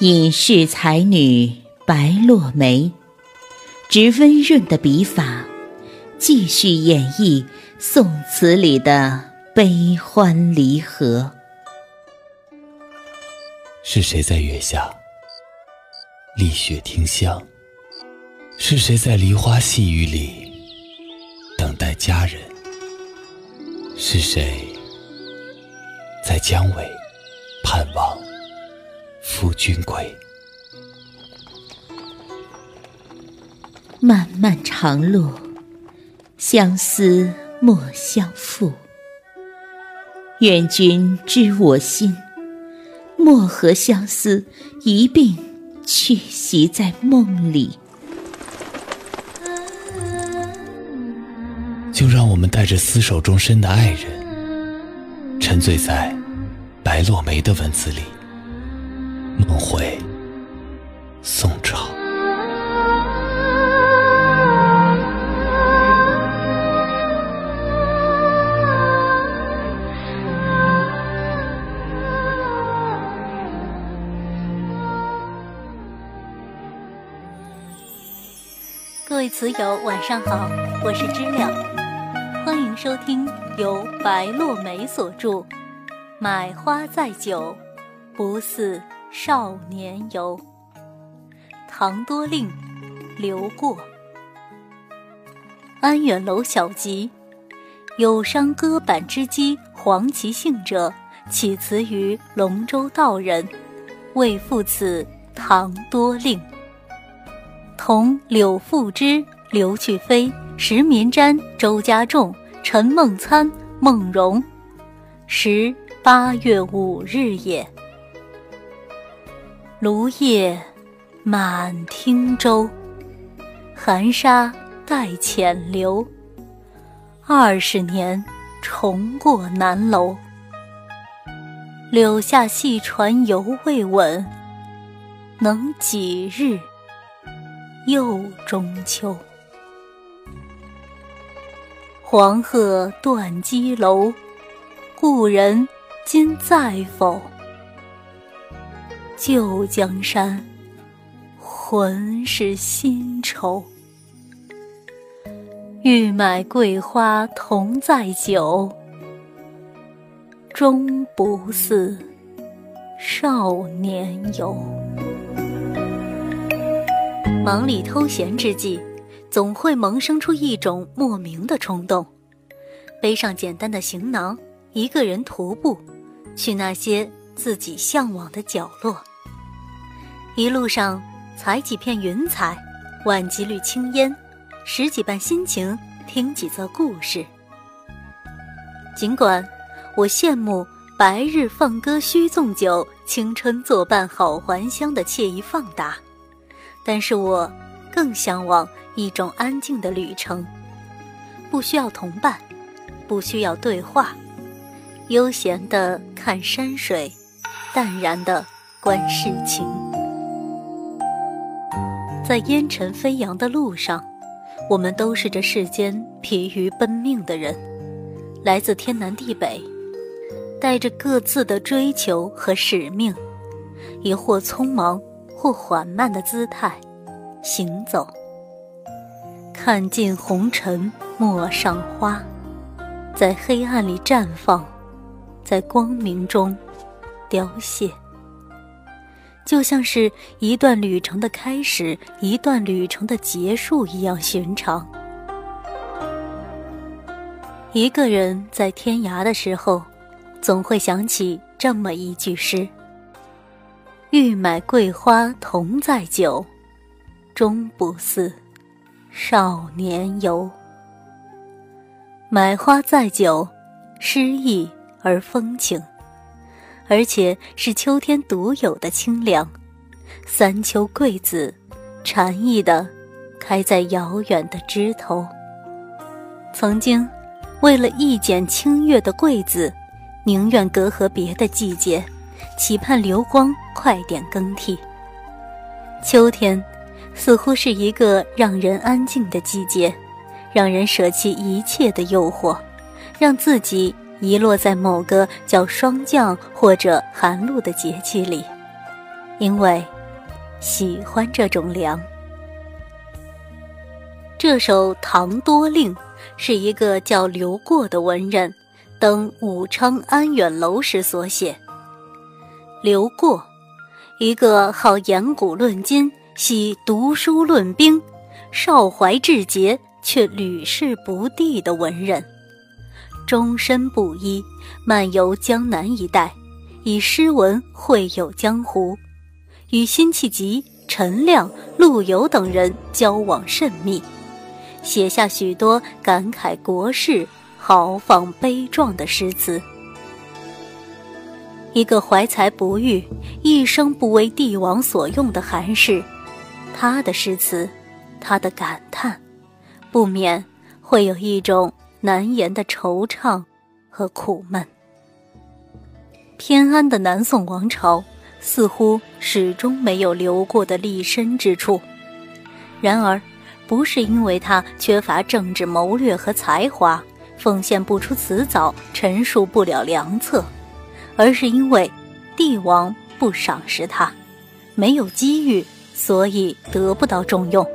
隐士才女白落梅，执温润的笔法，继续演绎宋词里的悲欢离合。是谁在月下丽雪听香？是谁在梨花细雨里等待佳人？是谁在江尾盼望？夫君归，漫漫长路，相思莫相负。愿君知我心，莫和相思一并去袭在梦里。就让我们带着厮守终身的爱人，沉醉在白落梅的文字里。回宋朝。各位词友，晚上好，我是知了，欢迎收听由白落梅所著《买花载酒，不似》。少年游，唐多令，刘过。安远楼小集，有伤歌板之机黄其兴者，起词于龙州道人，为赋此唐多令。同柳复之、刘去飞、石民瞻、周家仲、陈梦参、孟融，时八月五日也。芦叶满汀洲，寒沙带浅流。二十年重过南楼，柳下细船犹未稳，能几日又中秋？黄鹤断机楼，故人今在否？旧江山，浑是新愁。欲买桂花同载酒，终不似少年游。忙里偷闲之际，总会萌生出一种莫名的冲动，背上简单的行囊，一个人徒步，去那些自己向往的角落。一路上采几片云彩，挽几缕青烟，拾几瓣心情，听几则故事。尽管我羡慕白日放歌须纵酒，青春作伴好还乡的惬意放达，但是我更向往一种安静的旅程，不需要同伴，不需要对话，悠闲的看山水，淡然的观世情。在烟尘飞扬的路上，我们都是这世间疲于奔命的人，来自天南地北，带着各自的追求和使命，以或匆忙或缓慢的姿态行走。看尽红尘陌上花，在黑暗里绽放，在光明中凋谢。就像是一段旅程的开始，一段旅程的结束一样寻常。一个人在天涯的时候，总会想起这么一句诗：“欲买桂花同载酒，终不似少年游。”买花载酒，诗意而风情。而且是秋天独有的清凉，三秋桂子，禅意的开在遥远的枝头。曾经，为了一剪清月的桂子，宁愿隔阂别的季节，期盼流光快点更替。秋天，似乎是一个让人安静的季节，让人舍弃一切的诱惑，让自己。遗落在某个叫霜降或者寒露的节气里，因为喜欢这种凉。这首《唐多令》是一个叫刘过的文人登武昌安远楼时所写。刘过，一个好言古论今、喜读书论兵、少怀志节却屡试不第的文人，终身布衣，漫游江南一带，以诗文会友江湖，与辛弃疾、陈亮、陆游等人交往甚密，写下许多感慨国事、豪放悲壮的诗词。一个怀才不遇、一生不为帝王所用的寒士，他的诗词，他的感叹，不免会有一种难言的惆怅和苦闷。偏安的南宋王朝似乎始终没有留过的立身之处。然而，不是因为他缺乏政治谋略和才华，奉献不出辞藻，陈述不了良策。而是因为帝王不赏识他，没有机遇，所以得不到重用。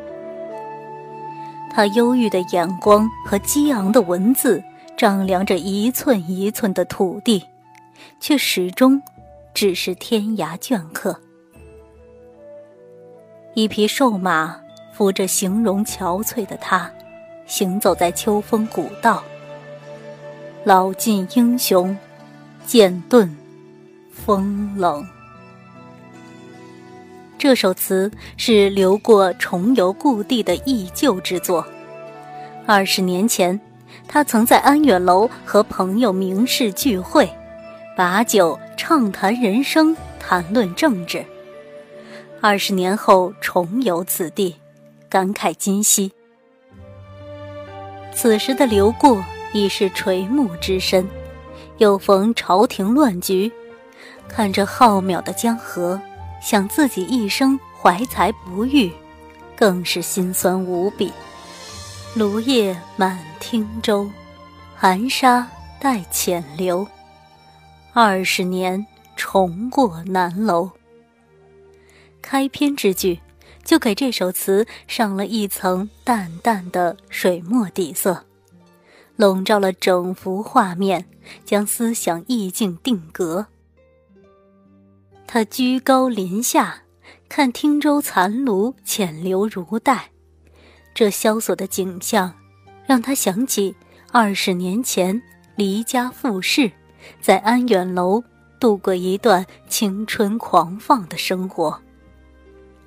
他忧郁的眼光和激昂的文字，丈量着一寸一寸的土地，却始终只是天涯倦客。一匹瘦马扶着形容憔悴的他，行走在秋风古道。老尽英雄。剑钝，风冷。这首词是刘过重游故地的忆旧之作。二十年前，他曾在安远楼和朋友名士聚会，把酒畅谈人生，谈论政治。二十年后重游此地，感慨今昔。此时的刘过已是垂暮之身。又逢朝廷乱局，看着浩渺的江河，想自己一生怀才不遇，更是心酸无比。芦叶满汀洲，寒沙带浅流。二十年重过南楼。开篇之句，就给这首词上了一层淡淡的水墨底色。笼罩了整幅画面，将思想意境定格。他居高临下，看汀洲残炉浅流如带，这萧索的景象，让他想起二十年前离家赴世，在安远楼度过一段青春狂放的生活。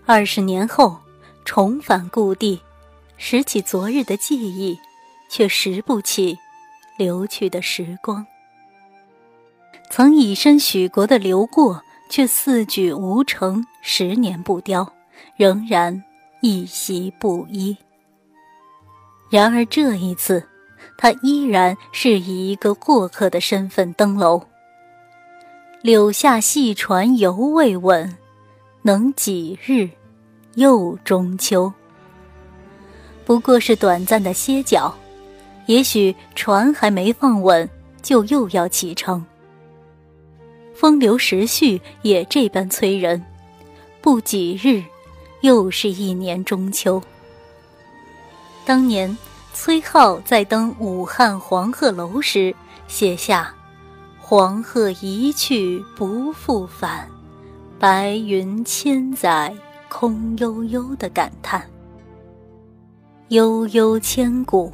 二十年后重返故地，拾起昨日的记忆。却拾不起流去的时光。曾以身许国的刘过，却四举无成，十年不雕，仍然一袭布衣。然而这一次，他依然是以一个过客的身份登楼。柳下细船犹未稳，能几日又中秋？不过是短暂的歇脚。也许船还没放稳，就又要启程。风流时序也这般催人，不几日，又是一年中秋。当年崔颢在登武汉黄鹤楼时，写下“黄鹤一去不复返，白云千载空悠悠”的感叹，悠悠千古。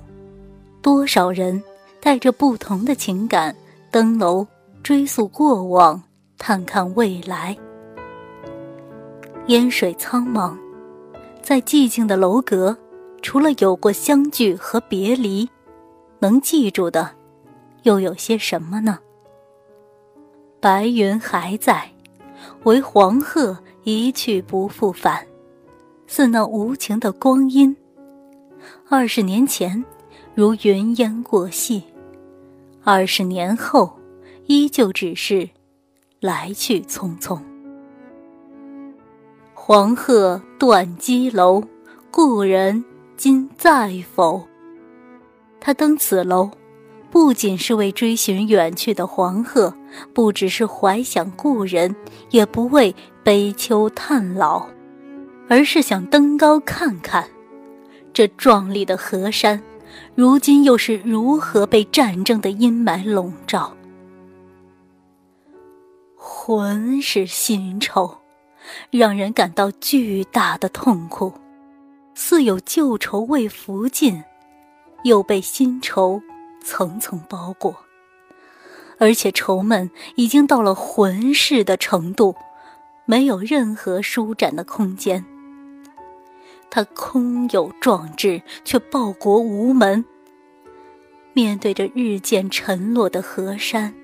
多少人带着不同的情感登楼，追溯过往，探看未来。烟水苍茫，在寂静的楼阁，除了有过相聚和别离，能记住的，又有些什么呢？白云还在，唯黄鹤一去不复返，似那无情的光阴。二十年前。如云烟过隙，二十年后，依旧只是来去匆匆。黄鹤断机楼，故人今在否？他登此楼，不仅是为追寻远去的黄鹤，不只是怀想故人，也不为悲秋叹老，而是想登高看看，这壮丽的河山，如今又是如何被战争的阴霾笼罩。魂是新愁，让人感到巨大的痛苦，似有旧愁未拂尽，又被新愁层层包裹，而且愁闷已经到了魂似的程度，没有任何舒展的空间。他空有壮志，却报国无门。面对着日渐沉落的河山。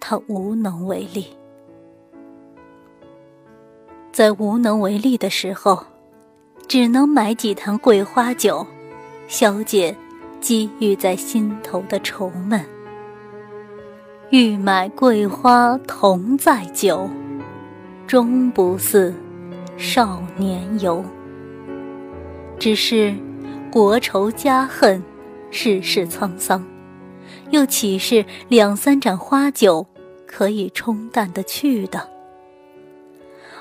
他无能为力，在无能为力的时候，只能买几坛桂花酒，消解积郁在心头的愁闷。欲买桂花同载酒，终不似少年游。只是国仇家恨，世事沧桑。又岂是两三盏花酒可以冲淡的去的？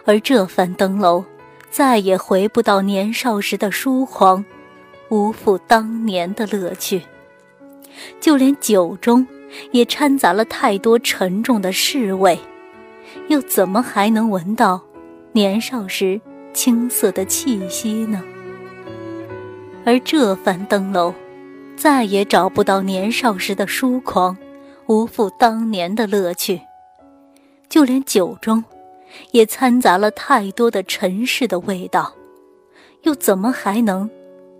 而这番登楼，再也回不到年少时的疏狂，无复当年的乐趣。就连酒中也掺杂了太多沉重的侍味，又怎么还能闻到年少时青涩的气息呢？而这番登楼。再也找不到年少时的疏狂，无复当年的乐趣。就连酒中，也掺杂了太多的尘世的味道，又怎么还能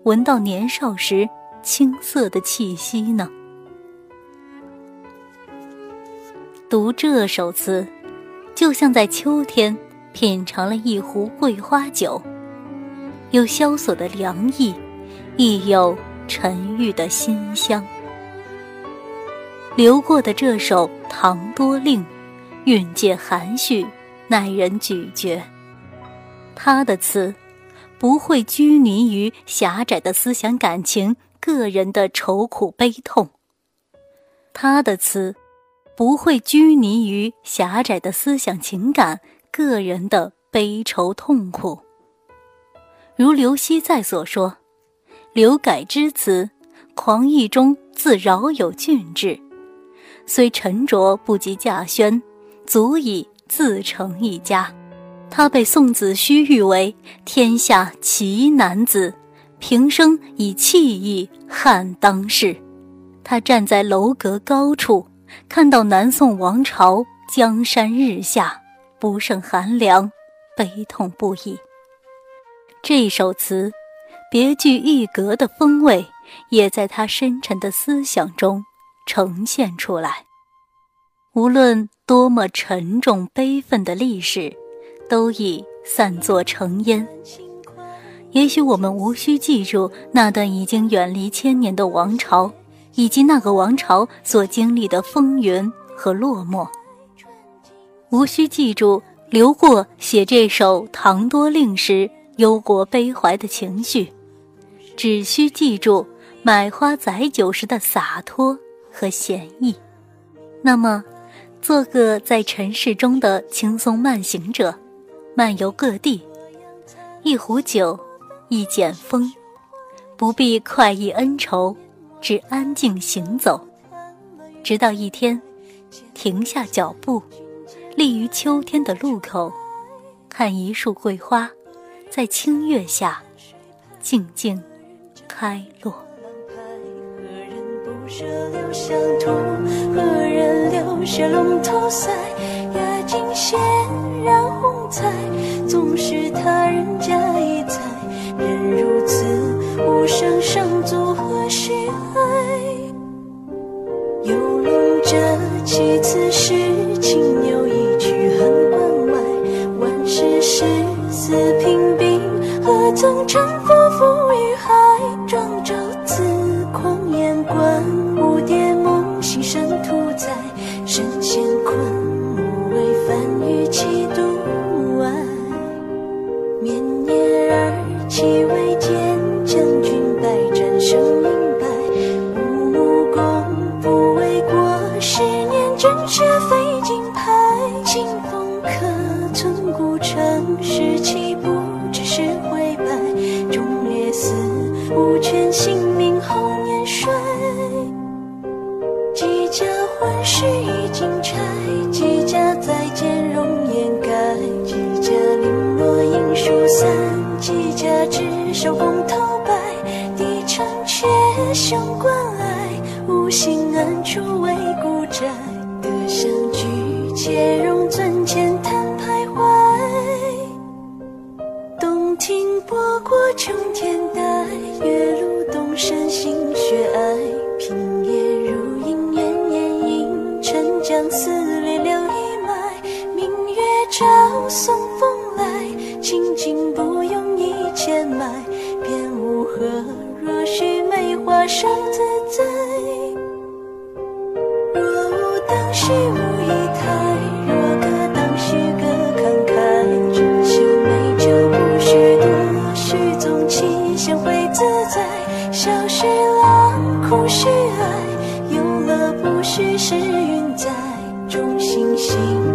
闻到年少时青涩的气息呢？读这首词，就像在秋天品尝了一壶桂花酒，有萧索的凉意，亦有。沉郁的馨香，流过的这首《唐多令》，韵介含蓄，耐人咀嚼。他的词不会拘泥于狭窄的思想感情、个人的愁苦悲痛。他的词不会拘泥于狭窄的思想情感、个人的悲愁痛苦。如刘熙载所说。刘改之词，狂逸中自饶有俊致，虽沉着不及稼轩，足以自成一家。他被宋子虚誉为天下奇男子，平生以气义撼当世。他站在楼阁高处，看到南宋王朝江山日下，不胜寒凉，悲痛不已。这首词。别具一格的风味，也在他深沉的思想中呈现出来。无论多么沉重悲愤的历史，都已散作成烟。也许我们无需记住那段已经远离千年的王朝，以及那个王朝所经历的风云和落寞。无需记住刘过写这首《唐多令》时忧国悲怀的情绪。只需记住买花载酒时的洒脱和闲逸，那么，做个在尘世中的轻松慢行者，漫游各地，一壶酒，一剪风，不必快意恩仇，只安静行走，直到一天，停下脚步，立于秋天的路口，看一束桂花，在清月下，静静。开落。何人不舍留香图？何人留下龙头腮？压金线，染红彩，总是他人家一猜。人如此，无声胜作何时哀？游龙这七次是青牛一曲恨关外。万世事似平，曾沉浮浮与海？壮州萤火过春天待月露东山新雪白会自在笑是冷空是爱有了不需是云在众星星